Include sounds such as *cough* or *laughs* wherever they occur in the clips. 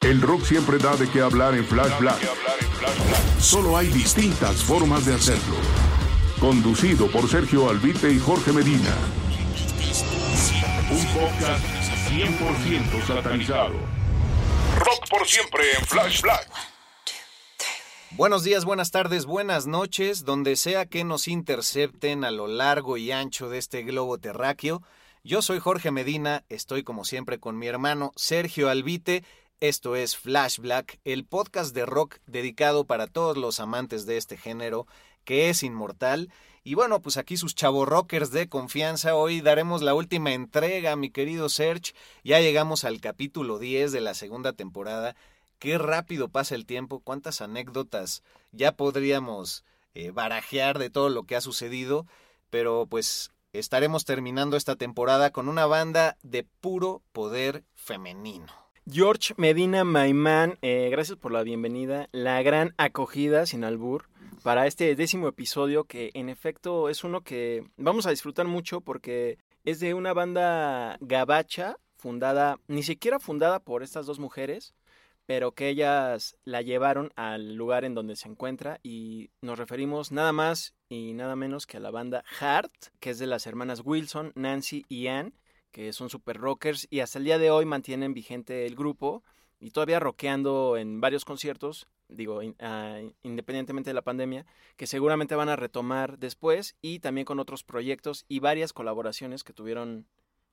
El rock siempre da de qué hablar en Flash Black. Solo hay distintas formas de hacerlo. Conducido por Sergio Albite y Jorge Medina. Un podcast 100% satanizado. Rock por siempre en Flash Black. Buenos días, buenas tardes, buenas noches, donde sea que nos intercepten a lo largo y ancho de este globo terráqueo. Yo soy Jorge Medina, estoy como siempre con mi hermano Sergio Albite. Esto es Flash Black, el podcast de rock dedicado para todos los amantes de este género que es inmortal. Y bueno, pues aquí sus chavo rockers de confianza. Hoy daremos la última entrega, mi querido Serge. Ya llegamos al capítulo 10 de la segunda temporada. Qué rápido pasa el tiempo, cuántas anécdotas ya podríamos eh, barajear de todo lo que ha sucedido. Pero pues estaremos terminando esta temporada con una banda de puro poder femenino. George Medina Maimán, eh, gracias por la bienvenida, la gran acogida sin albur para este décimo episodio que en efecto es uno que vamos a disfrutar mucho porque es de una banda gabacha fundada, ni siquiera fundada por estas dos mujeres, pero que ellas la llevaron al lugar en donde se encuentra y nos referimos nada más y nada menos que a la banda Heart, que es de las hermanas Wilson, Nancy y Ann, que son super rockers y hasta el día de hoy mantienen vigente el grupo y todavía rockeando en varios conciertos, digo, ah, independientemente de la pandemia, que seguramente van a retomar después y también con otros proyectos y varias colaboraciones que tuvieron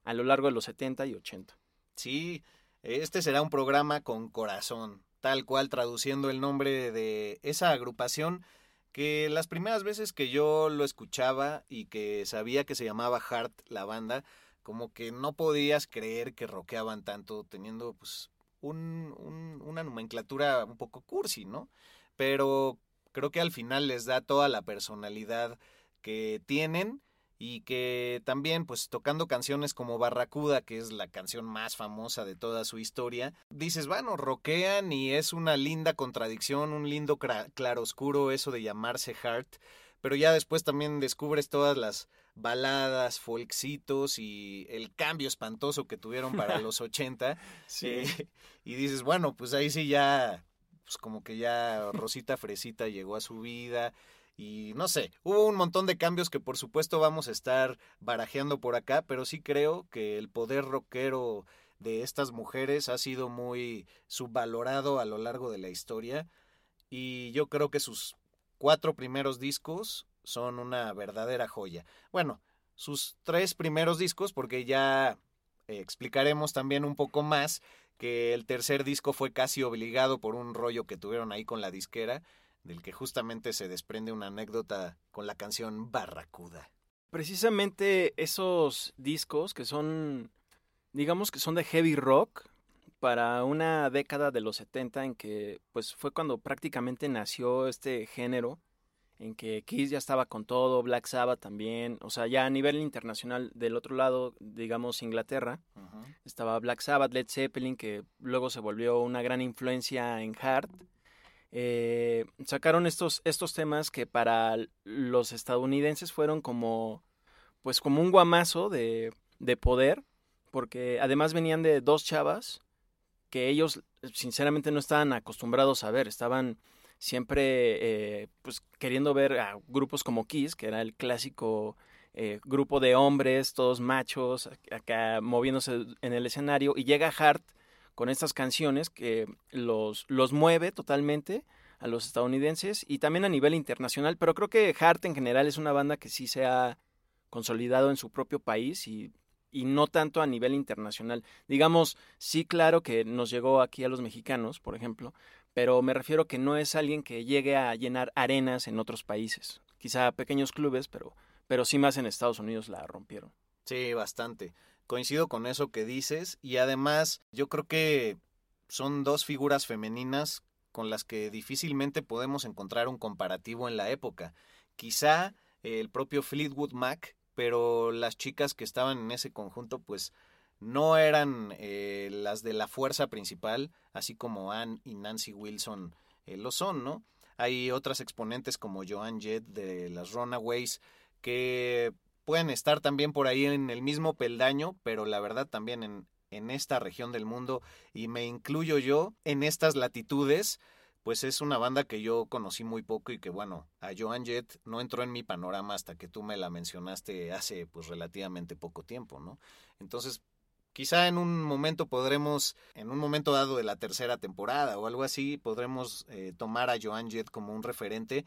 a lo largo de los 70 y 80. Sí, este será un programa con corazón, tal cual traduciendo el nombre de esa agrupación que las primeras veces que yo lo escuchaba y que sabía que se llamaba Heart la banda, como que no podías creer que rockeaban tanto teniendo pues un, una nomenclatura un poco cursi, ¿no? Pero creo que al final les da toda la personalidad que tienen y que también pues tocando canciones como Barracuda, que es la canción más famosa de toda su historia, dices, bueno, rockean y es una linda contradicción, un lindo claroscuro eso de llamarse Heart, pero ya después también descubres todas las baladas, folksitos y el cambio espantoso que tuvieron para *laughs* los 80. sí. Eh, y dices, bueno, pues ahí sí ya, pues como que ya Rosita Fresita llegó a su vida. Y no sé, hubo un montón de cambios que por supuesto vamos a estar barajeando por acá, pero sí creo que el poder rockero de estas mujeres ha sido muy subvalorado a lo largo de la historia. Y yo creo que sus cuatro primeros discos son una verdadera joya. Bueno, sus tres primeros discos, porque ya explicaremos también un poco más que el tercer disco fue casi obligado por un rollo que tuvieron ahí con la disquera, del que justamente se desprende una anécdota con la canción Barracuda. Precisamente esos discos que son, digamos que son de heavy rock, para una década de los 70 en que pues fue cuando prácticamente nació este género en que Kiss ya estaba con todo, Black Sabbath también, o sea, ya a nivel internacional, del otro lado, digamos Inglaterra, estaba Black Sabbath, Led Zeppelin, que luego se volvió una gran influencia en Hard. Eh, sacaron estos, estos temas que para los estadounidenses fueron como, pues como un guamazo de, de poder, porque además venían de dos chavas que ellos sinceramente no estaban acostumbrados a ver, estaban siempre eh, pues queriendo ver a grupos como Kiss, que era el clásico eh, grupo de hombres, todos machos, acá moviéndose en el escenario, y llega Hart con estas canciones que los, los mueve totalmente a los estadounidenses y también a nivel internacional, pero creo que Hart en general es una banda que sí se ha consolidado en su propio país y, y no tanto a nivel internacional. Digamos, sí, claro que nos llegó aquí a los mexicanos, por ejemplo, pero me refiero que no es alguien que llegue a llenar arenas en otros países. Quizá pequeños clubes, pero, pero sí más en Estados Unidos la rompieron. Sí, bastante. Coincido con eso que dices y además yo creo que son dos figuras femeninas con las que difícilmente podemos encontrar un comparativo en la época. Quizá el propio Fleetwood Mac, pero las chicas que estaban en ese conjunto pues no eran eh, las de la fuerza principal, así como Anne y Nancy Wilson eh, lo son, ¿no? Hay otras exponentes como Joan Jett de las Runaways que pueden estar también por ahí en el mismo peldaño, pero la verdad también en, esta región del mundo, y me incluyo yo en estas latitudes, pues es una banda que yo conocí muy poco y que bueno, a Joan Jett no entró en mi panorama hasta que tú me la mencionaste hace pues relativamente poco tiempo, ¿no? Entonces, Quizá en un momento podremos, en un momento dado de la tercera temporada o algo así, podremos eh, tomar a Joan Jett como un referente,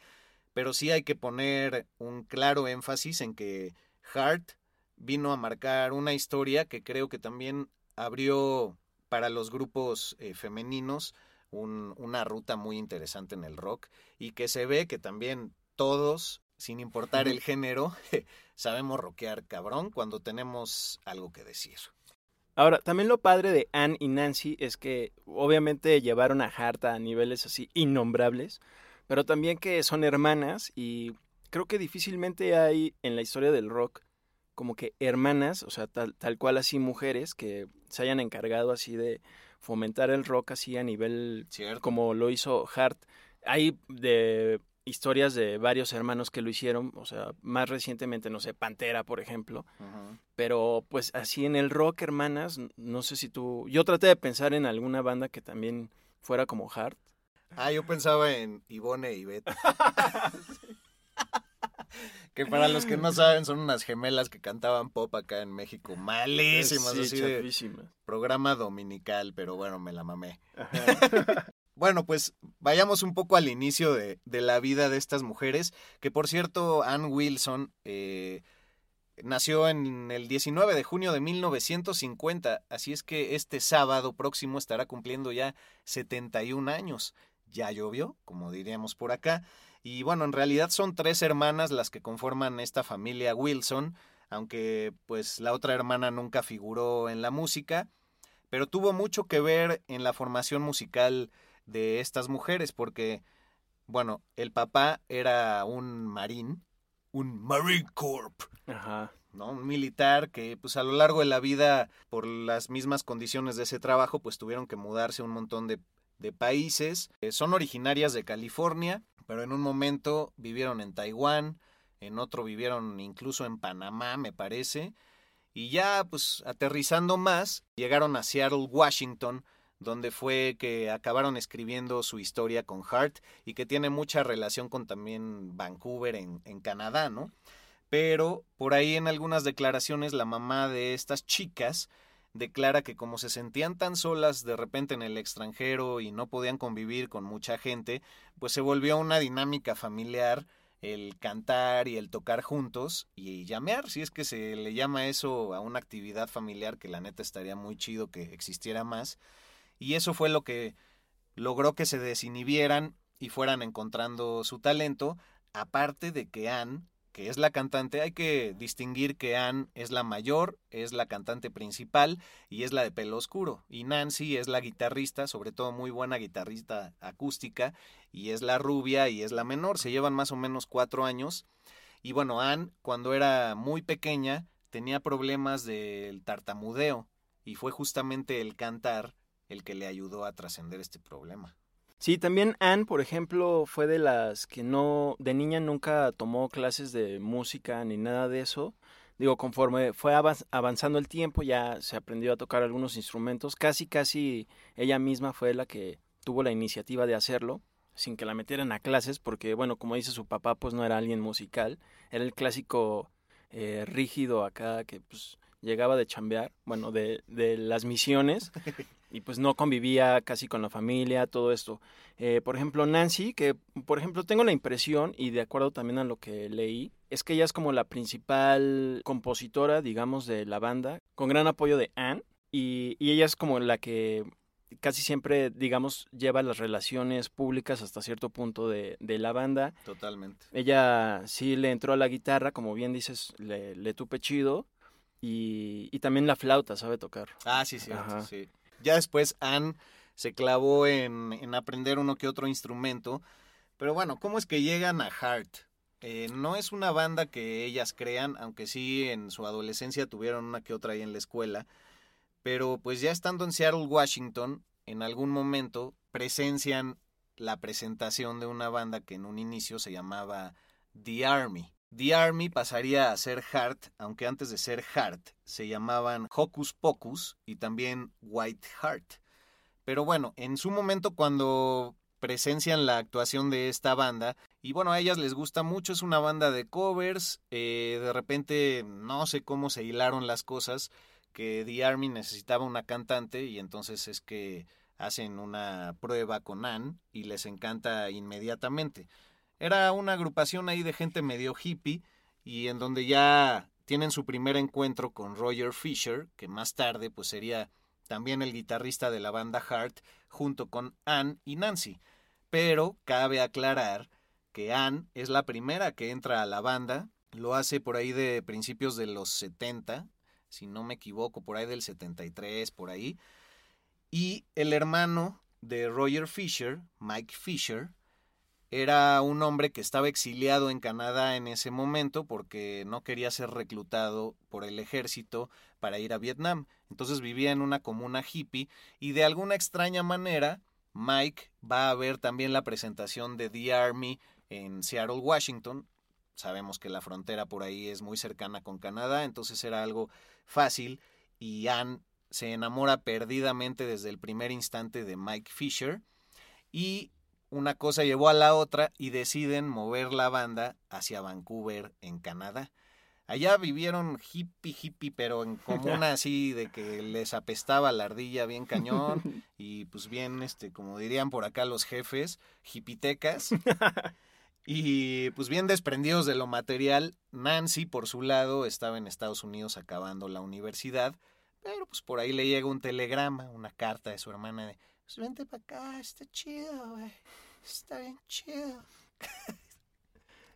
pero sí hay que poner un claro énfasis en que Hart vino a marcar una historia que creo que también abrió para los grupos eh, femeninos una ruta muy interesante en el rock y que se ve que también todos, sin importar el género, *laughs* sabemos rockear cabrón cuando tenemos algo que decir. Ahora, también lo padre de Anne y Nancy es que obviamente llevaron a Hart a niveles así innombrables, pero también que son hermanas y creo que difícilmente hay en la historia del rock como que hermanas, o sea, tal, tal cual así mujeres que se hayan encargado así de fomentar el rock así a nivel como lo hizo Hart. Hay de historias de varios hermanos que lo hicieron, o sea, más recientemente, no sé, Pantera, por ejemplo. Pero pues así en el rock, hermanas, no sé si tú... Yo traté de pensar en alguna banda que también fuera como Hart. Ah, yo pensaba en Ivone y Beth. *laughs* *laughs* que para los que no saben son unas gemelas que cantaban pop acá en México, malísimas, así de programa dominical, pero bueno, me la mamé. *laughs* Bueno, pues vayamos un poco al inicio de, la vida de estas mujeres, que por cierto, Ann Wilson eh, nació en el 19 de junio de 1950, así es que este sábado próximo estará cumpliendo ya 71 años. Ya llovió, como diríamos por acá. Y bueno, en realidad son tres hermanas las que conforman esta familia Wilson, aunque pues la otra hermana nunca figuró en la música, pero tuvo mucho que ver en la formación musical de estas mujeres, porque, bueno, el papá era un marín, un Marine Corp. ¿no? Un militar que pues a lo largo de la vida, por las mismas condiciones de ese trabajo, pues tuvieron que mudarse un montón de, de países. Eh, son originarias de California, pero en un momento vivieron en Taiwán, en otro vivieron incluso en Panamá, me parece. Y ya, pues aterrizando más, llegaron a Seattle, Washington, donde fue que acabaron escribiendo su historia con Hart y que tiene mucha relación con también Vancouver en, en Canadá, ¿no? Pero por ahí en algunas declaraciones la mamá de estas chicas declara que como se sentían tan solas de repente en el extranjero y no podían convivir con mucha gente, pues se volvió una dinámica familiar el cantar y el tocar juntos y llamear, si es que se le llama eso a una actividad familiar que la neta estaría muy chido que existiera más. Y eso fue lo que logró que se desinhibieran y fueran encontrando su talento, aparte de que Anne, que es la cantante, hay que distinguir que Anne es la mayor, es la cantante principal y es la de pelo oscuro, y Nancy es la guitarrista, sobre todo muy buena guitarrista acústica, y es la rubia y es la menor, se llevan más o menos cuatro años, y bueno, Anne, cuando era muy pequeña, tenía problemas del tartamudeo, y fue justamente el cantar el que le ayudó a trascender este problema. Sí, también Anne, por ejemplo, fue de las que no, de niña nunca tomó clases de música ni nada de eso. Digo, conforme fue avanzando el tiempo, ya se aprendió a tocar algunos instrumentos. Casi, casi ella misma fue la que tuvo la iniciativa de hacerlo, sin que la metieran a clases, porque, bueno, como dice su papá, pues no era alguien musical. Era el clásico eh, rígido acá que pues llegaba de chambear, bueno, de, de las misiones *laughs* y pues no convivía casi con la familia, todo esto. Eh, por ejemplo, Nancy, que por ejemplo tengo la impresión, y de acuerdo también a lo que leí, es que ella es como la principal compositora, digamos, de la banda, con gran apoyo de Anne, y, y ella es como la que casi siempre, digamos, lleva las relaciones públicas hasta cierto punto de, de, la banda. Totalmente. Ella sí le entró a la guitarra, como bien dices, le, le tupe chido. Y, y, también la flauta sabe tocar. Ah, sí, sí, sí. Ya después Anne se clavó en, en, aprender uno que otro instrumento. Pero bueno, ¿cómo es que llegan a Heart? Eh, no es una banda que ellas crean, aunque sí en su adolescencia tuvieron una que otra ahí en la escuela. Pero pues ya estando en Seattle, Washington, en algún momento presencian la presentación de una banda que en un inicio se llamaba The Army. The Army pasaría a ser Heart, aunque antes de ser Heart se llamaban Hocus Pocus y también White Heart. Pero bueno, en su momento cuando presencian la actuación de esta banda y bueno, a ellas les gusta mucho, es una banda de covers, eh, de repente no sé cómo se hilaron las cosas, que The Army necesitaba una cantante y entonces es que hacen una prueba con Anne y les encanta inmediatamente. Era una agrupación ahí de gente medio hippie y en donde ya tienen su primer encuentro con Roger Fisher, que más tarde pues sería también el guitarrista de la banda Heart, junto con Ann y Nancy. Pero cabe aclarar que Ann es la primera que entra a la banda, lo hace por ahí de principios de los 70, si no me equivoco, por ahí del 73, por ahí. Y el hermano de Roger Fisher, Mike Fisher, era un hombre que estaba exiliado en Canadá en ese momento porque no quería ser reclutado por el ejército para ir a Vietnam. Entonces vivía en una comuna hippie y de alguna extraña manera Mike va a ver también la presentación de The Army en Seattle, Washington. Sabemos que la frontera por ahí es muy cercana con Canadá, entonces era algo fácil y Anne se enamora perdidamente desde el primer instante de Mike Fisher y una cosa llevó a la otra y deciden mover la banda hacia Vancouver, en Canadá. Allá vivieron hippie, hippie, pero en comuna *laughs* así de que les apestaba la ardilla bien cañón *laughs* y pues bien, este, como dirían por acá los jefes, hipitecas. *laughs* Y pues bien desprendidos de lo material, Nancy por su lado estaba en Estados Unidos acabando la universidad, pero pues por ahí le llega un telegrama, una carta de su hermana de, pues vente para acá, está chido, güey. Está bien chido.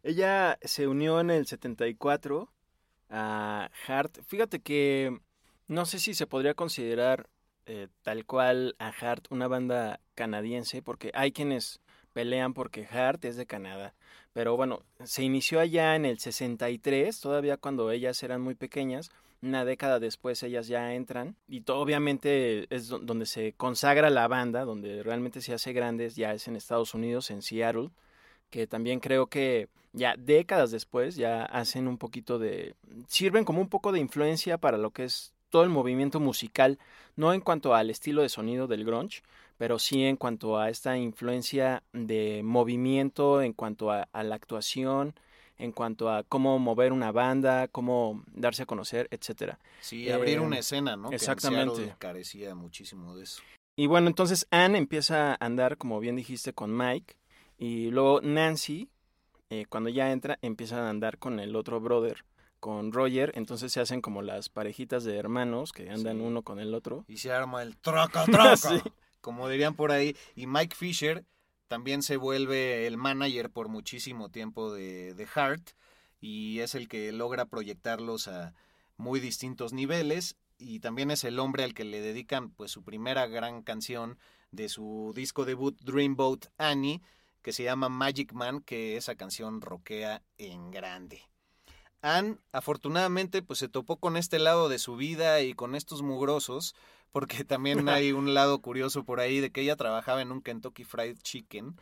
Ella se unió en el 74 a Hart. Fíjate que no sé si se podría considerar eh, tal cual a Hart una banda canadiense, porque hay quienes pelean porque Hart es de Canadá. Pero bueno, se inició allá en el 63, todavía cuando ellas eran muy pequeñas. Una década después ellas ya entran y todo, obviamente es donde se consagra la banda, donde realmente se hace grandes, ya es en Estados Unidos, en Seattle, que también creo que ya décadas después ya hacen un poquito de... sirven como un poco de influencia para lo que es todo el movimiento musical, no en cuanto al estilo de sonido del grunge, pero sí en cuanto a esta influencia de movimiento, en cuanto a, a la actuación, en cuanto a cómo mover una banda, cómo darse a conocer, etcétera. Sí, abrir una eh, escena, ¿no? Exactamente. Que carecía muchísimo de eso. Y bueno, entonces Anne empieza a andar, como bien dijiste, con Mike, y luego Nancy, eh, cuando ya entra, empieza a andar con el otro brother, con Roger, entonces se hacen como las parejitas de hermanos que andan uno con el otro. Y se arma el troca, *laughs* sí. como dirían por ahí. Y Mike Fisher también se vuelve el manager por muchísimo tiempo de, de Hart y es el que logra proyectarlos a muy distintos niveles y también es el hombre al que le dedican pues su primera gran canción de su disco debut Dreamboat Annie que se llama Magic Man que esa canción roquea en grande. Anne afortunadamente pues se topó con este lado de su vida y con estos mugrosos porque también *laughs* hay un lado curioso por ahí de que ella trabajaba en un Kentucky Fried Chicken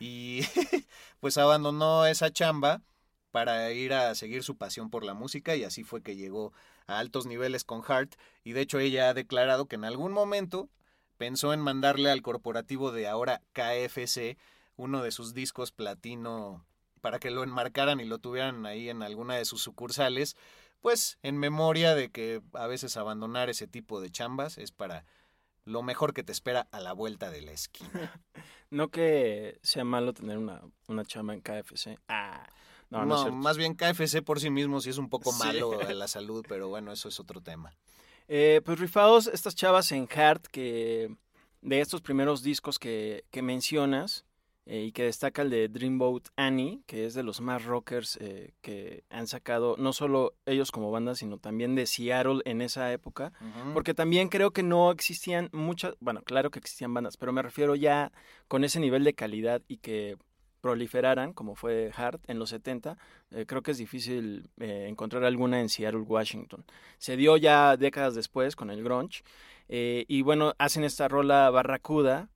y *laughs* pues abandonó esa chamba para ir a seguir su pasión por la música y así fue que llegó a altos niveles con Hart y de hecho ella ha declarado que en algún momento pensó en mandarle al corporativo de ahora KFC uno de sus discos platino para que lo enmarcaran y lo tuvieran ahí en alguna de sus sucursales, pues en memoria de que a veces abandonar ese tipo de chambas es para lo mejor que te espera a la vuelta de la esquina. *laughs* no que sea malo tener una, una chamba en KFC. Ah, no, no, más bien KFC por sí mismo sí es un poco malo a *laughs* la salud, pero bueno, eso es otro tema. Eh, pues rifados estas chavas en Heart que de estos primeros discos que, que mencionas eh, y que destaca el de Dreamboat Annie, que es de los más rockers eh, que han sacado no solo ellos como banda, sino también de Seattle en esa época, porque también creo que no existían muchas, bueno, claro que existían bandas, pero me refiero ya con ese nivel de calidad y que proliferaran, como fue Hart en los 70, eh, creo que es difícil encontrar alguna en Seattle, Washington. Se dio ya décadas después con el grunge, y bueno, hacen esta rola Barracuda,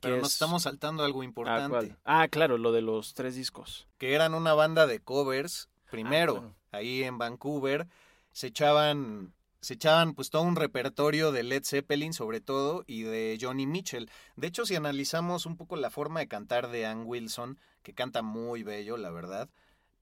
pero nos estamos saltando algo importante. Ah, claro, lo de los tres discos. Que eran una banda de covers, primero, ah, ahí en Vancouver. Se echaban, se echaban pues todo un repertorio de Led Zeppelin sobre todo y de Johnny Mitchell. De hecho, si analizamos un poco la forma de cantar de Ann Wilson, que canta muy bello, la verdad,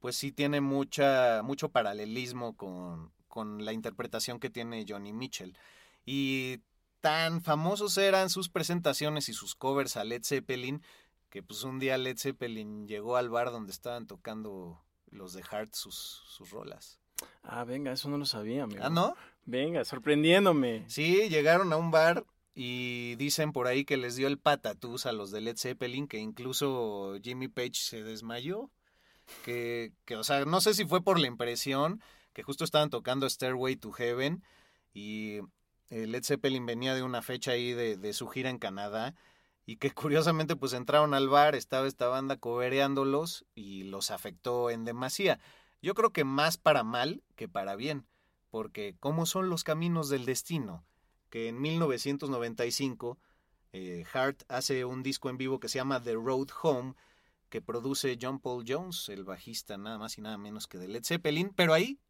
pues sí tiene mucha, mucho paralelismo con, con la interpretación que tiene Johnny Mitchell. Y tan famosos eran sus presentaciones y sus covers a Led Zeppelin, que pues un día Led Zeppelin llegó al bar donde estaban tocando los de Heart sus, sus rolas. Ah, venga, eso no lo sabía, amigo. ¿Ah, no? Venga, sorprendiéndome. Sí, llegaron a un bar y dicen por ahí que les dio el patatús a los de Led Zeppelin, que incluso Jimmy Page se desmayó. Que, que, o sea, no sé si fue por la impresión, que justo estaban tocando Stairway to Heaven y Led Zeppelin venía de una fecha ahí de, su gira en Canadá y que *laughs* curiosamente pues entraron al bar, estaba esta banda cobereándolos y los afectó en demasía. Yo creo que más para mal que para bien, porque ¿cómo son los caminos del destino? Que en 1995 eh, Hart hace un disco en vivo que se llama The Road Home, que produce John Paul Jones, el bajista nada más y nada menos que de Led Zeppelin, pero ahí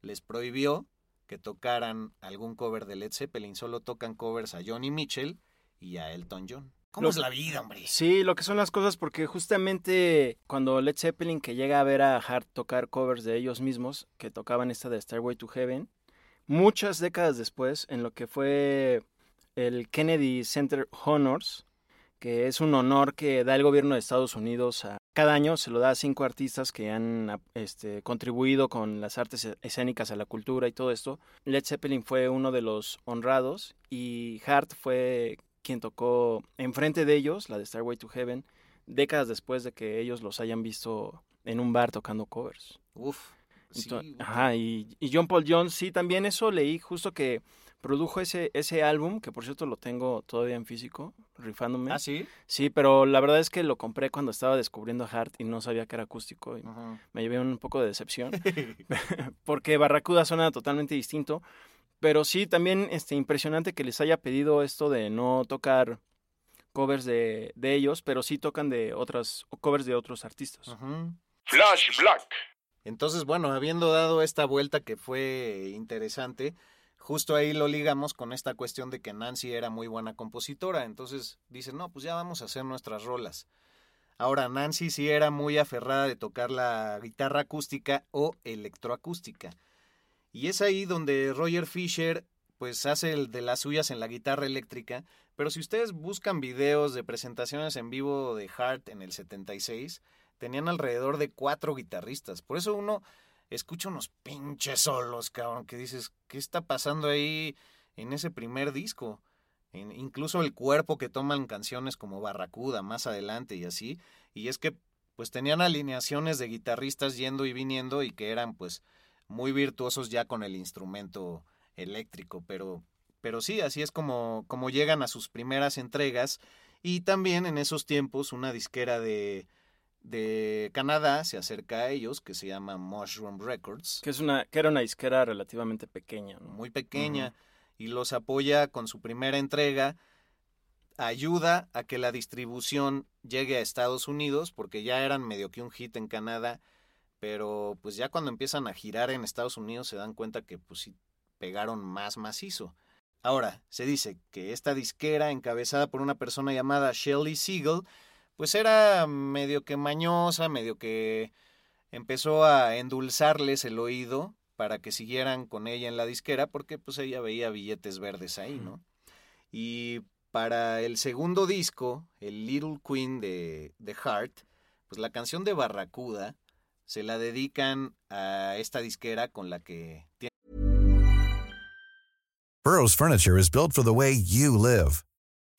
les prohibió que tocaran algún cover de Led Zeppelin, solo tocan covers a Johnny Mitchell y a Elton John. ¿Cómo es la vida, hombre? Sí, lo que son las cosas, porque justamente cuando Led Zeppelin que llega a ver a Hart tocar covers de ellos mismos, que tocaban esta de Stairway to Heaven, muchas décadas después, en lo que fue el Kennedy Center Honors, que es un honor que da el gobierno de Estados Unidos a cada año se lo da a cinco artistas que han este, contribuido con las artes e-, escénicas a la cultura y todo esto. Led Zeppelin fue uno de los honrados y Hart fue quien tocó enfrente de ellos, la de Starway to Heaven, décadas después de que ellos los hayan visto en un bar tocando covers. Uf. ajá, y, y John Paul Jones, sí, también eso leí justo que produjo ese, ese álbum, que por cierto lo tengo todavía en físico, rifándome. ¿Ah, sí? Sí, pero la verdad es que lo compré cuando estaba descubriendo Heart y no sabía que era acústico. Y me llevé un poco de decepción, *laughs* *laughs* porque Barracuda suena totalmente distinto. Pero sí, también este, impresionante que les haya pedido esto de no tocar covers de, de ellos, pero sí tocan de otras covers de otros artistas. Flash Black. Entonces, bueno, habiendo dado esta vuelta que fue interesante, justo ahí lo ligamos con esta cuestión de que Nancy era muy buena compositora. Entonces dice, no, pues ya vamos a hacer nuestras rolas. Ahora, Nancy sí era muy aferrada de tocar la guitarra acústica o electroacústica. Y es ahí donde Roger Fisher pues hace el de las suyas en la guitarra eléctrica, pero si ustedes buscan videos de presentaciones en vivo de Hart en el 76, tenían alrededor de cuatro guitarristas. Por eso uno escucha unos pinches solos, cabrón, que dices, ¿qué está pasando ahí en ese primer disco? incluso el cuerpo que toman canciones como Barracuda más adelante y así. Y es que pues tenían alineaciones de guitarristas yendo y viniendo y que eran pues muy virtuosos ya con el instrumento eléctrico, pero pero sí, así es como como llegan a sus primeras entregas y también en esos tiempos una disquera de de Canadá se acerca a ellos, que se llama Mushroom Records. Que, es una, que era una disquera relativamente pequeña. Muy pequeña. Y los apoya con su primera entrega. Ayuda a que la distribución llegue a Estados Unidos, porque ya eran medio que un hit en Canadá. Pero pues ya cuando empiezan a girar en Estados Unidos se dan cuenta que pues sí pegaron más macizo. Ahora, se dice que esta disquera, encabezada por una persona llamada Shelly Siegel, pues era medio que mañosa, medio que empezó a endulzarles el oído para que siguieran con ella en la disquera porque pues ella veía billetes verdes ahí, ¿no? Y para el segundo disco, el Little Queen de, de Heart, pues la canción de Barracuda se la dedican a esta disquera con la que tiene Burrow's furniture is built for the way you live.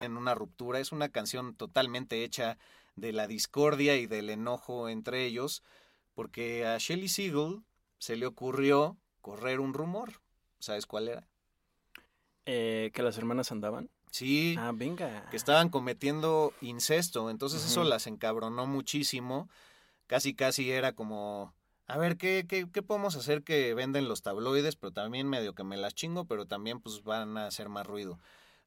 En una ruptura. Es una canción totalmente hecha de la discordia y del enojo entre ellos, porque a Shelly Siegel se le ocurrió correr un rumor. ¿Sabes cuál era? Eh, que las hermanas andaban. Sí, Ah, venga. que estaban cometiendo incesto. Entonces eso Ujú. las encabronó muchísimo. Casi, casi era como, a ver, ¿qué, qué, qué podemos hacer que venden los tabloides? Pero también medio que me las chingo, pero también pues van a hacer más ruido.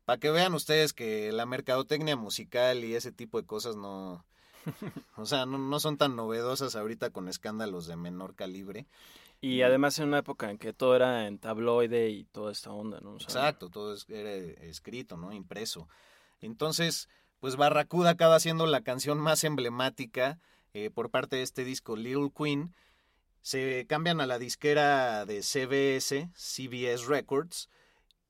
Para que vean ustedes que la mercadotecnia musical y ese tipo de cosas no... *laughs* O sea, no, no son tan novedosas ahorita con escándalos de menor calibre. Y además en una época en que todo era en tabloide y toda esta onda, ¿no? O sea, Exacto, todo era escrito, ¿no? Impreso. Entonces, pues Barracuda acaba siendo la canción más emblemática eh, por parte de este disco, Little Queen. Se cambian a la disquera de CBS, CBS Records,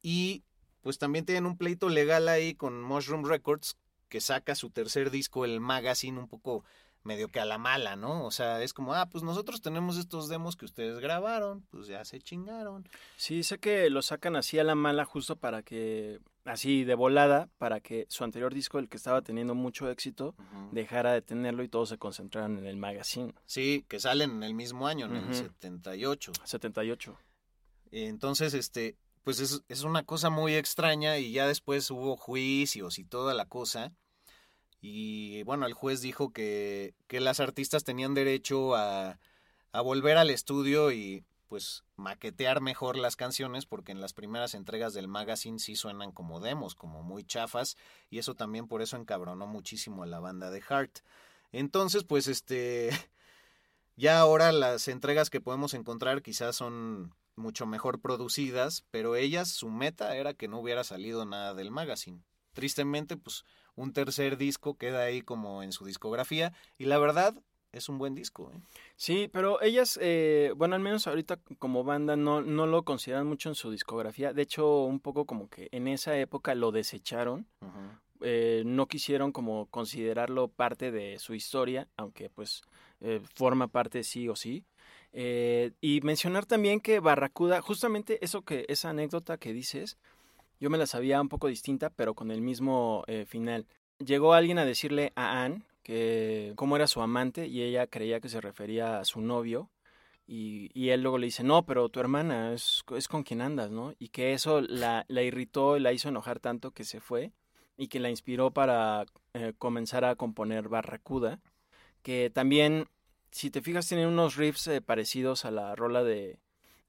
y pues también tienen un pleito legal ahí con Mushroom Records, que saca su tercer disco, el Magazine, un poco medio que a la mala, ¿no? O sea, es como, ah, pues nosotros tenemos estos demos que ustedes grabaron, pues ya se chingaron. Sí, sé que lo sacan así a la mala justo para que, así de volada, para que su anterior disco, el que estaba teniendo mucho éxito, dejara de tenerlo y todos se concentraran en el magazine. Sí, que salen en el mismo año, en el Ujú. 78. 78. Entonces, este, pues es, es una cosa muy extraña y ya después hubo juicios y toda la cosa. Y bueno, el juez dijo que, que las artistas tenían derecho a, a volver al estudio y pues maquetear mejor las canciones porque en las primeras entregas del magazine sí suenan como demos, como muy chafas y eso también por eso encabronó muchísimo a la banda de Heart. Entonces, pues este *laughs* ya ahora las entregas que podemos encontrar quizás son mucho mejor producidas, pero ellas su meta era que no hubiera salido nada del magazine. Tristemente, pues un tercer disco queda ahí como en su discografía y la verdad es un buen disco. ¿eh? Sí, pero ellas, eh, bueno, al menos ahorita como banda no, no lo consideran mucho en su discografía. De hecho, un poco como que en esa época lo desecharon. Eh, no quisieron como considerarlo parte de su historia, aunque pues eh, forma parte sí o sí. Eh, y mencionar también que Barracuda, justamente eso que, esa anécdota que dices, yo me la sabía un poco distinta, pero con el mismo eh, final. Llegó alguien a decirle a Anne que cómo era su amante y ella creía que se refería a su novio. Y, y él luego le dice, no, pero tu hermana es, es con quien andas, ¿no? Y que eso la, la irritó y la hizo enojar tanto que se fue y que la inspiró para eh, comenzar a componer Barracuda, que también, si te fijas, tiene unos riffs eh, parecidos a la rola de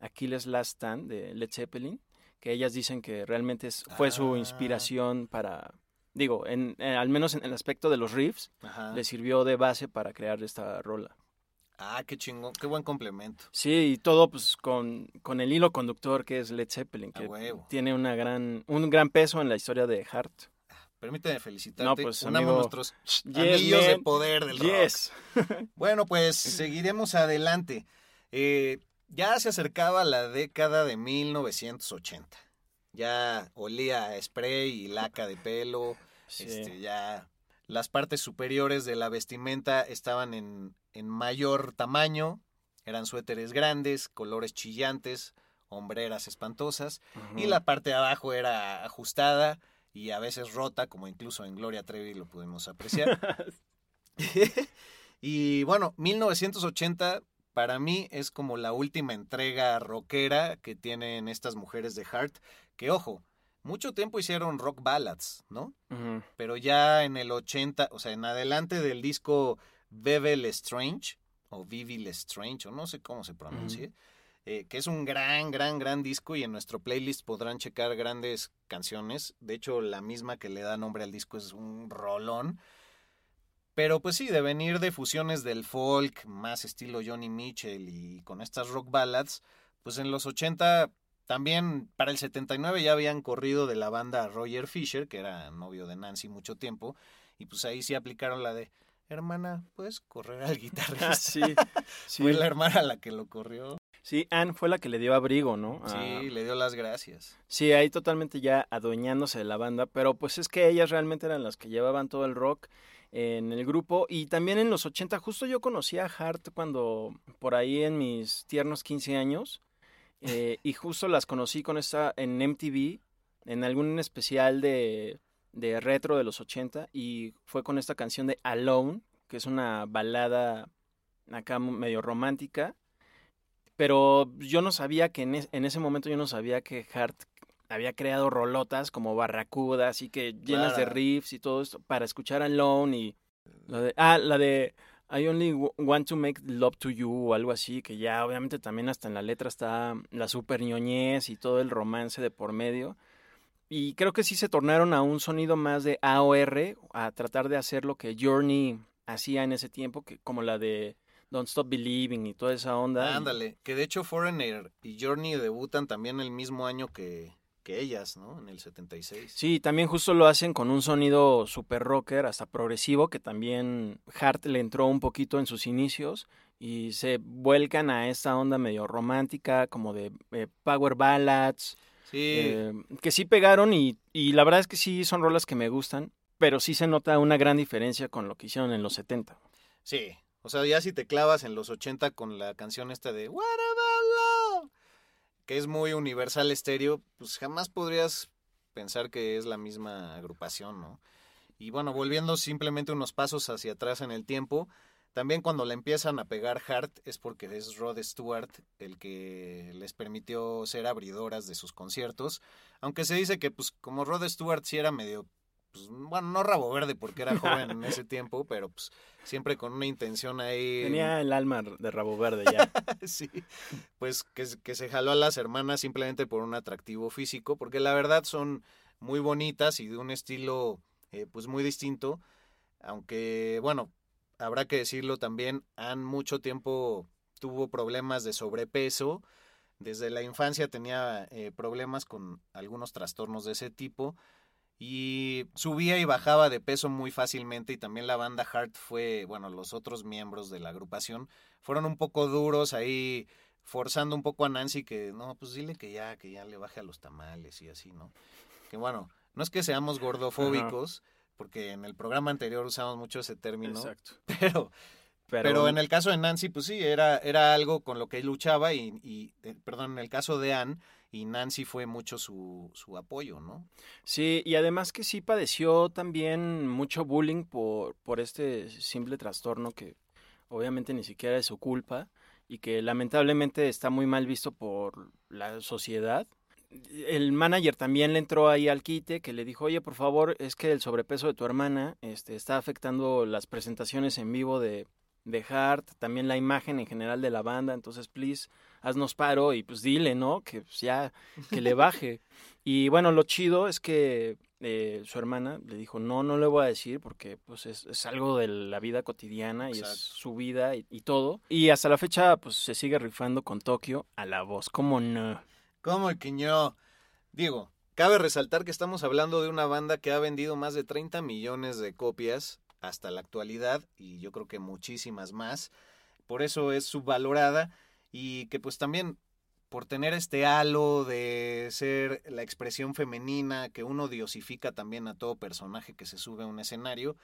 Achilles Last Stand de Led Zeppelin, que ellas dicen que realmente es- fue su Ah. inspiración para, digo, en, eh, al menos en el aspecto de los riffs, Ajá. le sirvió de base para crear esta rola. Ah, qué chingón, qué buen complemento. Sí, y todo pues con, con el hilo conductor que es Led Zeppelin, que tiene una gran, un gran peso en la historia de Heart. Permíteme felicitarte. No, pues, Unamos amigo. nuestros Yes, anillos de poder del rock. Yes. *laughs* Bueno, pues seguiremos adelante. Eh, ya se acercaba la década de 1980. Ya olía a spray y laca de pelo. Sí. Este, ya las partes superiores de la vestimenta estaban en, en mayor tamaño. Eran suéteres grandes, colores chillantes, hombreras espantosas. Y la parte de abajo era ajustada y a veces rota, como incluso en Gloria Trevi lo pudimos apreciar. *laughs* y bueno, 1980 para mí es como la última entrega rockera que tienen estas mujeres de Heart, que ojo, mucho tiempo hicieron rock ballads, ¿no? Pero ya en el 80, o sea, en adelante del disco Bevel Strange, o Vivi Strange, o no sé cómo se pronuncie, eh, que es un gran, gran, gran disco y en nuestro playlist podrán checar grandes canciones. De hecho, la misma que le da nombre al disco es un rolón. Pero pues sí, de venir de fusiones del folk, más estilo Johnny Mitchell y con estas rock ballads, pues en los 80 también para el 79 ya habían corrido de la banda Roger Fisher, que era novio de Nancy mucho tiempo, y pues ahí sí aplicaron la de, hermana, puedes correr al guitarrista. Ah, sí, *laughs* sí. Fue la hermana la que lo corrió. Sí, Anne fue la que le dio abrigo, ¿no? Sí, le dio las gracias. Sí, ahí totalmente ya adueñándose de la banda, pero pues es que ellas realmente eran las que llevaban todo el rock en el grupo y también en los 80, justo yo conocí a Hart cuando por ahí en mis tiernos 15 años eh, y justo las conocí con esta en MTV, en algún especial de, de retro de los 80 y fue con esta canción de Alone, que es una balada acá medio romántica. Pero yo no sabía que en, es- en ese momento yo no sabía que Hart había creado rolotas como Barracuda, así que llenas de riffs y todo esto para escuchar Alone y la de, ah, la de I only want to make love to you o algo así, que ya obviamente también hasta en la letra está la super ñoñez y todo el romance de por medio. Y creo que sí se tornaron a un sonido más de AOR, a tratar de hacer lo que Journey hacía en ese tiempo, que como la de Don't Stop Believing y toda esa onda. y- Ándale, que de hecho Foreigner y Journey debutan también el mismo año que, que ellas, ¿no? En el 76. Sí, también justo lo hacen con un sonido super rocker, hasta progresivo, que también Hart le entró un poquito en sus inicios y se vuelcan a esta onda medio romántica, como de eh, power ballads, Sí, eh, que sí pegaron y, y la verdad es que sí son rolas que me gustan, pero sí se nota una gran diferencia con lo que hicieron en los 70. sí. O sea, ya si te clavas en los 80 con la canción esta de What About Love, que es muy universal estéreo, pues jamás podrías pensar que es la misma agrupación, ¿no? Y bueno, volviendo simplemente unos pasos hacia atrás en el tiempo, también cuando le empiezan a pegar hard es porque es Rod Stewart el que les permitió ser abridoras de sus conciertos, aunque se dice que pues como Rod Stewart sí era medio, pues, bueno, no rabo verde porque era joven en ese tiempo, *laughs* pero pues siempre con una intención ahí... Tenía el alma de rabo verde ya. *laughs* sí, pues que, se- que se jaló a las hermanas simplemente por un atractivo físico, porque la verdad son muy bonitas y de un estilo eh, pues muy distinto, aunque bueno, habrá que decirlo también, han mucho tiempo tuvo problemas de sobrepeso, desde la infancia tenía eh, problemas con algunos trastornos de ese tipo y subía y bajaba de peso muy fácilmente y también la banda Heart fue, bueno, los otros miembros de la agrupación fueron un poco duros ahí forzando un poco a Nancy que no, pues dile que ya, que ya le baje a los tamales y así, ¿no? Que bueno, no es que seamos gordofóbicos, porque en el programa anterior usamos mucho ese término, Exacto. *laughs* pero, Pero, pero en el caso de Nancy, pues sí, era, era algo con lo que luchaba y, y eh, perdón, en el caso de Anne y Nancy fue mucho su, su apoyo, ¿no? Sí, y además que sí padeció también mucho bullying por, por este simple trastorno que obviamente ni siquiera es su culpa y que lamentablemente está muy mal visto por la sociedad. El manager también le entró ahí al quite que le dijo, oye, por favor, es que el sobrepeso de tu hermana este, está afectando las presentaciones en vivo de, de Hart, también la imagen en general de la banda, entonces, please, haznos paro y pues dile, ¿no? Que pues, ya, que le baje. *laughs* Y bueno, lo chido es que eh, su hermana le dijo, no, no le voy a decir porque pues es, es algo de la vida cotidiana y es su vida y, y todo. Y hasta la fecha pues se sigue rifando con Tokio a la voz, ¿cómo no? ¿Cómo que no? Digo, cabe resaltar que estamos hablando de una banda que ha vendido más de 30 millones de copias hasta la actualidad y yo creo que muchísimas más. Por eso es subvalorada y que pues también por tener este halo de ser la expresión femenina que uno diosifica también a todo personaje que se sube a un escenario,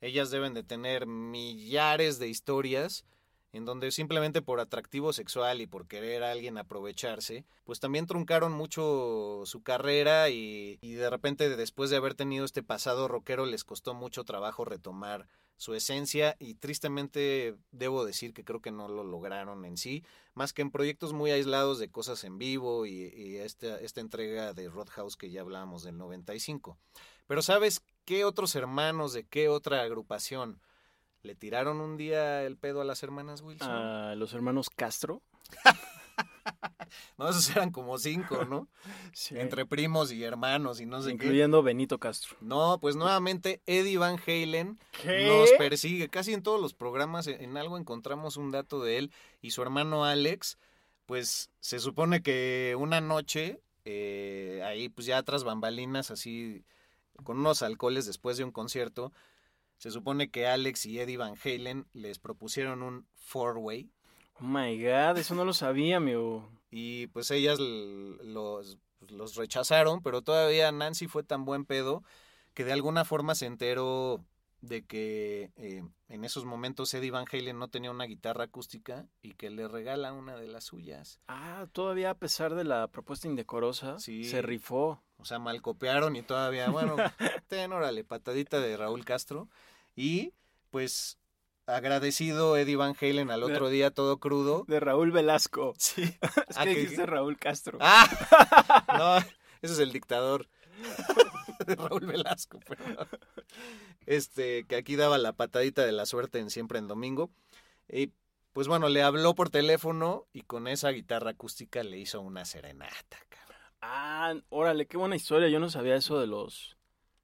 ellas deben de tener millares de historias en donde simplemente por atractivo sexual y por querer a alguien aprovecharse, pues también truncaron mucho su carrera y, y de repente después de haber tenido este pasado rockero les costó mucho trabajo retomar su esencia y tristemente debo decir que creo que no lo lograron en sí, más que en proyectos muy aislados de cosas en vivo y, y esta, esta entrega de Roadhouse que ya hablábamos del 95. Pero ¿sabes qué otros hermanos de qué otra agrupación le tiraron un día el pedo a las hermanas Wilson? A los hermanos Castro. *laughs* *laughs* No, esos eran como cinco, ¿no? *laughs* Sí. Entre primos y hermanos y no sé qué. incluyendo Benito Castro. No, pues nuevamente Eddie Van Halen ¿Qué? nos persigue. Casi en todos los programas en en algo encontramos un dato de él y su hermano Alex. Pues se supone que una noche, eh, ahí pues ya tras bambalinas, así con unos alcoholes después de un concierto, se supone que Alex y Eddie Van Halen les propusieron un four-way Oh my god, eso no lo sabía, amigo. Y pues ellas l- los, los rechazaron, pero todavía Nancy fue tan buen pedo que de alguna forma se enteró de que eh, en esos momentos Eddie Van Halen no tenía una guitarra acústica y que le regala una de las suyas. Ah, todavía a pesar de la propuesta indecorosa, Sí. se rifó. O sea, mal copiaron y todavía, bueno, *laughs* ten, órale, patadita de Raúl Castro. Y pues agradecido Eddie Van Halen al otro día todo crudo. De Raúl Velasco. Sí. *laughs* Es Ah, que ¿qué- dijiste? Raúl Castro. Ah, *laughs* no, ese es el dictador *laughs* de Raúl Velasco, pero este que aquí daba la patadita de la suerte en siempre en domingo. Y pues bueno, le habló por teléfono y con esa guitarra acústica le hizo una serenata. cabrón. Ah, órale, qué buena historia. Yo no sabía eso de los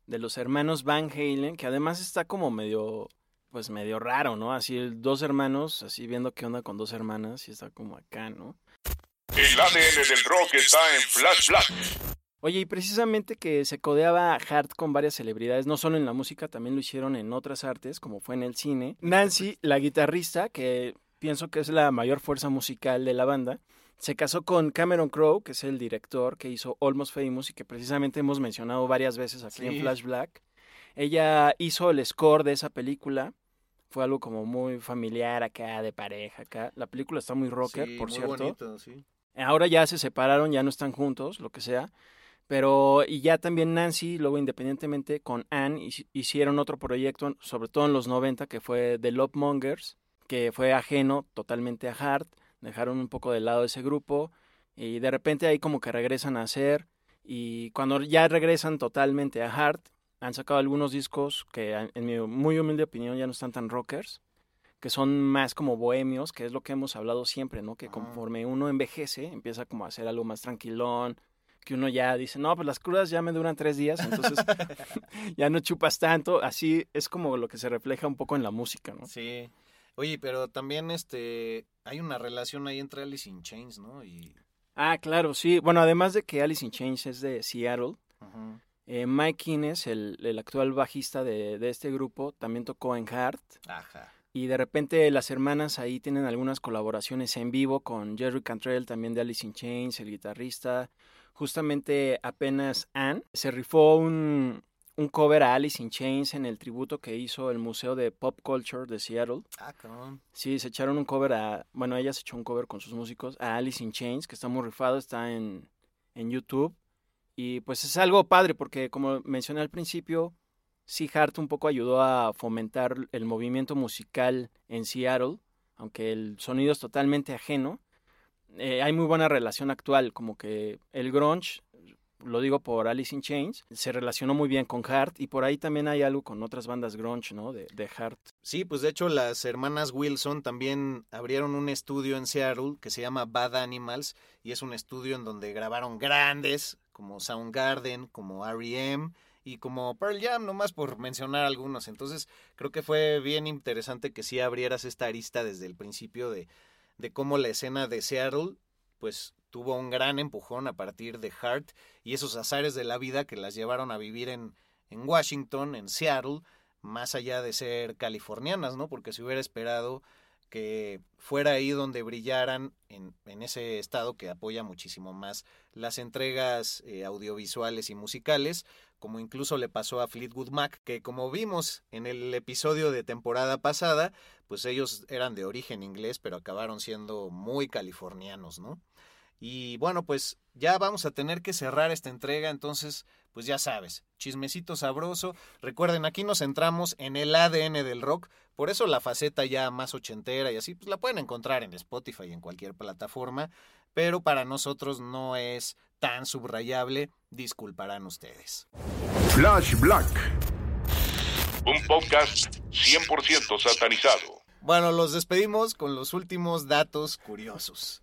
de los hermanos Van Halen, que además está como medio pues medio raro, ¿no? Así dos hermanos, así viendo qué onda con dos hermanas y está como acá, ¿no? El ADN del rock está en Flash Black. Oye, y precisamente que se codeaba Hart con varias celebridades, no solo en la música, también lo hicieron en otras artes, como fue en el cine. Nancy, la guitarrista, que pienso que es la mayor fuerza musical de la banda, se casó con Cameron Crowe, que es el director que hizo Almost Famous y que precisamente hemos mencionado varias veces aquí en. Flash Black. Ella hizo el score de esa película. Fue algo como muy familiar acá, de pareja acá. La película está muy rocker, Sí, por muy cierto. bonito, sí. Ahora ya se separaron, ya no están juntos, lo que sea. Pero, y ya también Nancy, luego independientemente con Anne, hici- hicieron otro proyecto, sobre todo en los 90, que fue The Love Mongers, que fue ajeno totalmente a Hart. Dejaron un poco de lado ese grupo y de repente ahí como que regresan a hacer. Y cuando ya regresan totalmente a Hart, han sacado algunos discos que, en mi muy humilde opinión, ya no están tan rockers que son más como bohemios, que es lo que hemos hablado siempre, ¿no? Que Ajá. conforme uno envejece, empieza como a hacer algo más tranquilón, que uno ya dice, no, pues las crudas ya me duran tres días, entonces *laughs* *laughs* ya no chupas tanto, así es como lo que se refleja un poco en la música, ¿no? Sí. Oye, pero también este hay una relación ahí entre Alice in Chains, ¿no? Y Ah, claro, sí. Bueno, además de que Alice in Chains es de Seattle, Ajá. Eh, Mike Innes, el, el actual bajista de, de este grupo, también tocó en Heart. Ajá. Y de repente las hermanas ahí tienen algunas colaboraciones en vivo con Jerry Cantrell, también de Alice in Chains, el guitarrista. Justamente apenas Anne se rifó un, un cover a Alice in Chains en el tributo que hizo el Museo de Pop Culture de Seattle. Ah, cabrón. Sí, se echaron un cover a, bueno, ella se echó un cover con sus músicos a Alice in Chains, que está muy rifado, está en, en YouTube. Y pues es algo padre porque como mencioné al principio, sí Hart un poco ayudó a fomentar el movimiento musical en Seattle, aunque el sonido es totalmente ajeno. Eh, hay muy buena relación actual, como que el grunge, lo digo por Alice in Chains, se relacionó muy bien con Hart y por ahí también hay algo con otras bandas grunge, ¿no? De, de Hart. Sí, pues de hecho las hermanas Wilson también abrieron un estudio en Seattle que se llama Bad Animals y es un estudio en donde grabaron grandes como Soundgarden, como R.E.M. y como Pearl Jam, nomás por mencionar algunos. Entonces creo que fue bien interesante que sí abrieras esta arista desde el principio de, de cómo la escena de Seattle pues tuvo un gran empujón a partir de Hart y esos azares de la vida que las llevaron a vivir en, en Washington, en Seattle, más allá de ser californianas, ¿no? Porque se hubiera esperado que fuera ahí donde brillaran en, en ese estado que apoya muchísimo más las entregas eh, audiovisuales y musicales, como incluso le pasó a Fleetwood Mac, que como vimos en el episodio de temporada pasada, pues ellos eran de origen inglés, pero acabaron siendo muy californianos, ¿no? Y bueno, pues ya vamos a tener que cerrar esta entrega, entonces, pues ya sabes, chismecito sabroso. Recuerden, aquí nos centramos en el ADN del rock, por eso la faceta ya más ochentera y así, pues la pueden encontrar en Spotify y en cualquier plataforma, pero para nosotros no es tan subrayable, disculparán ustedes. Flash Black. Un podcast 100% satanizado. Bueno, los despedimos con los últimos datos curiosos.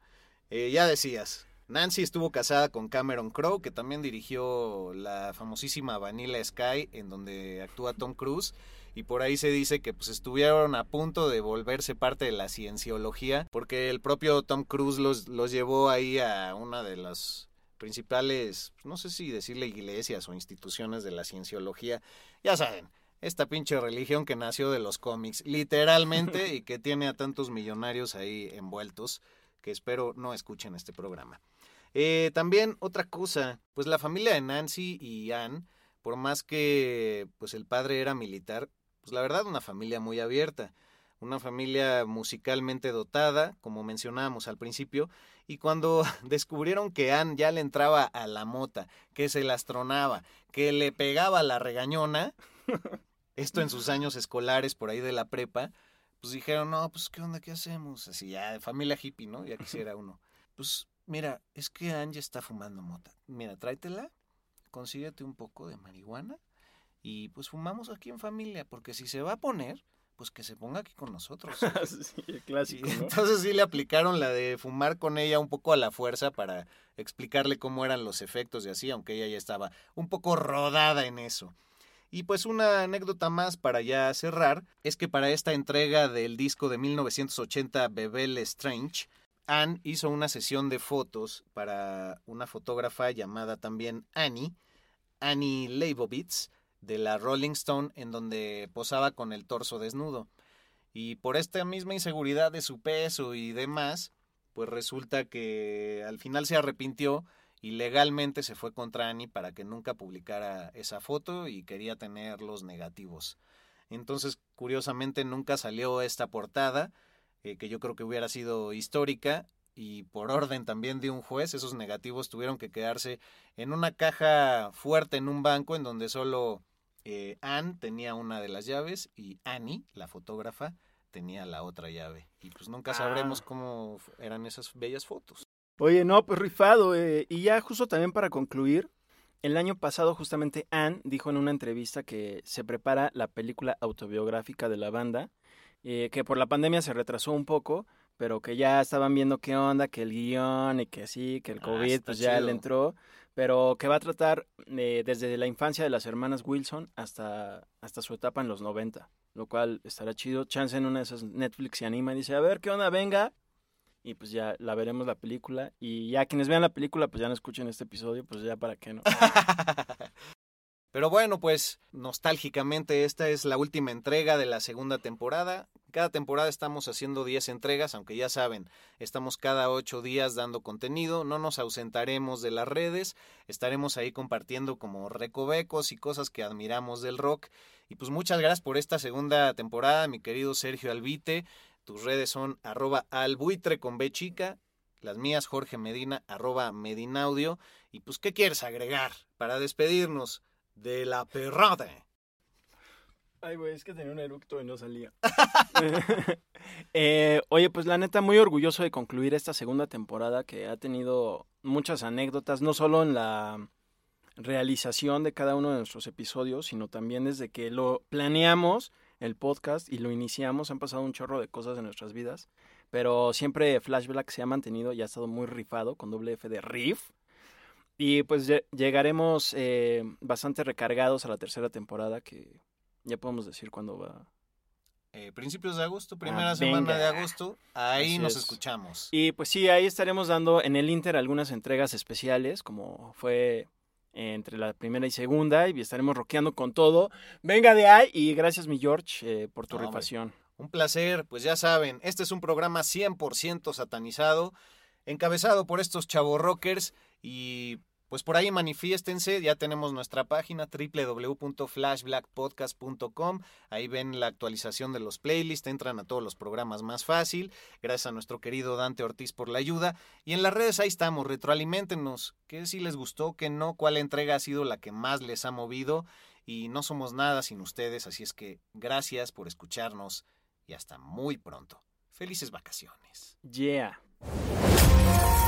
Eh, ya decías, Nancy estuvo casada con Cameron Crowe, que también dirigió la famosísima Vanilla Sky, en donde actúa Tom Cruise. Y por ahí se dice que pues estuvieron a punto de volverse parte de la cienciología, porque el propio Tom Cruise los, los llevó ahí a una de las principales, no sé si decirle iglesias o instituciones de la cienciología. Ya saben, esta pinche religión que nació de los cómics, literalmente, *laughs* y que tiene a tantos millonarios ahí envueltos que espero no escuchen este programa. Eh, también otra cosa, pues la familia de Nancy y Ann, por más que pues el padre era militar, pues la verdad una familia muy abierta, una familia musicalmente dotada, como mencionábamos al principio, y cuando *laughs* descubrieron que Ann ya le entraba a la mota, que se lastronaba, que le pegaba la regañona, esto en sus años escolares por ahí de la prepa, pues dijeron, no, pues qué onda, qué hacemos, así ya, de familia hippie, ¿no? Ya quisiera *laughs* uno. Pues mira, es que Angie está fumando mota. Mira, tráetela, consíguete un poco de marihuana y pues fumamos aquí en familia, porque si se va a poner, pues que se ponga aquí con nosotros. *laughs* sí, el clásico, entonces sí le aplicaron la de fumar con ella un poco a la fuerza para explicarle cómo eran los efectos y así, aunque ella ya estaba un poco rodada en eso. Y pues una anécdota más para ya cerrar es que para esta entrega del disco de 1980 Bebel Strange, Anne hizo una sesión de fotos para una fotógrafa llamada también Annie, Annie Leibovitz, de la Rolling Stone, en donde posaba con el torso desnudo. Y por esta misma inseguridad de su peso y demás, pues resulta que al final se arrepintió y legalmente se fue contra Annie para que nunca publicara esa foto y quería tener los negativos. Entonces, curiosamente, nunca salió esta portada, eh, que yo creo que hubiera sido histórica, y por orden también de un juez, esos negativos tuvieron que quedarse en una caja fuerte en un banco en donde solo eh, Anne tenía una de las llaves y Annie, la fotógrafa, tenía la otra llave. Y pues nunca sabremos Ah. cómo eran esas bellas fotos. Oye, no, pues rifado. eh, y ya justo también para concluir, el año pasado justamente Anne dijo en una entrevista que se prepara la película autobiográfica de la banda, eh, que por la pandemia se retrasó un poco, pero que ya estaban viendo qué onda, que el guion y que así, que el Ah, COVID pues ya le entró, pero que va a tratar eh, desde la infancia de las hermanas Wilson hasta, hasta su etapa en los 90, lo cual estará chido. Chance en una de esas Netflix se anima y dice, a ver, ¿qué onda? Venga, y pues ya la veremos la película y ya quienes vean la película pues ya no escuchen este episodio pues ya para qué no *laughs* Pero bueno, pues nostálgicamente esta es la última entrega de la segunda temporada. Cada temporada estamos haciendo 10 entregas, aunque ya saben, estamos cada 8 días dando contenido, no nos ausentaremos de las redes, estaremos ahí compartiendo como recovecos y cosas que admiramos del rock. Y pues muchas gracias por esta segunda temporada, mi querido Sergio Albite. Tus redes son arroba albuitre con B chica, las mías Jorge Medina, arroba Medinaudio. Y pues, ¿qué quieres agregar para despedirnos de la perrada? ay güey es que tenía un eructo y no salía. *laughs* *laughs* Eh, oye pues la neta muy orgulloso de concluir esta segunda temporada que ha tenido muchas anécdotas no solo en la realización de cada uno de nuestros episodios sino también desde que lo planeamos el podcast y lo iniciamos. Han pasado un chorro de cosas en nuestras vidas pero siempre Flashback se ha mantenido y ha estado muy rifado con doble F de riff Y pues llegaremos eh, bastante recargados a la tercera temporada, que ya podemos decir cuándo va. Eh, principios de agosto, primera ah, semana de agosto, ahí nos escuchamos. Y pues sí, ahí estaremos dando en el Inter algunas entregas especiales, como fue entre la primera y segunda, y estaremos rockeando con todo. Venga de ahí, y gracias mi George eh, por tu no, Un placer, pues ya saben, este es un programa 100% satanizado, encabezado por estos chavos rockers y pues por ahí manifiéstense, ya tenemos nuestra página www.flashblackpodcast.com, ahí ven la actualización de los playlists, entran a todos los programas más fácil, gracias a nuestro querido Dante Ortiz por la ayuda, y en las redes ahí estamos, retroalimentenos, qué si les gustó, qué no, cuál entrega ha sido la que más les ha movido, y no somos nada sin ustedes, así es que gracias por escucharnos y hasta muy pronto. Felices vacaciones. Yeah.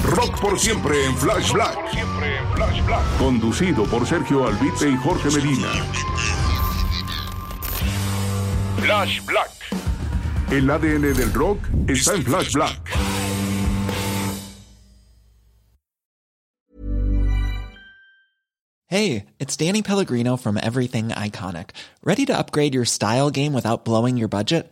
Rock por siempre en Flash Black. Conducido por Sergio Albite y Jorge Medina. Flash Black. El ADN del rock está en Flash Black. Hey, it's Danny Pellegrino from Everything Iconic. Ready to upgrade your style game without blowing your budget?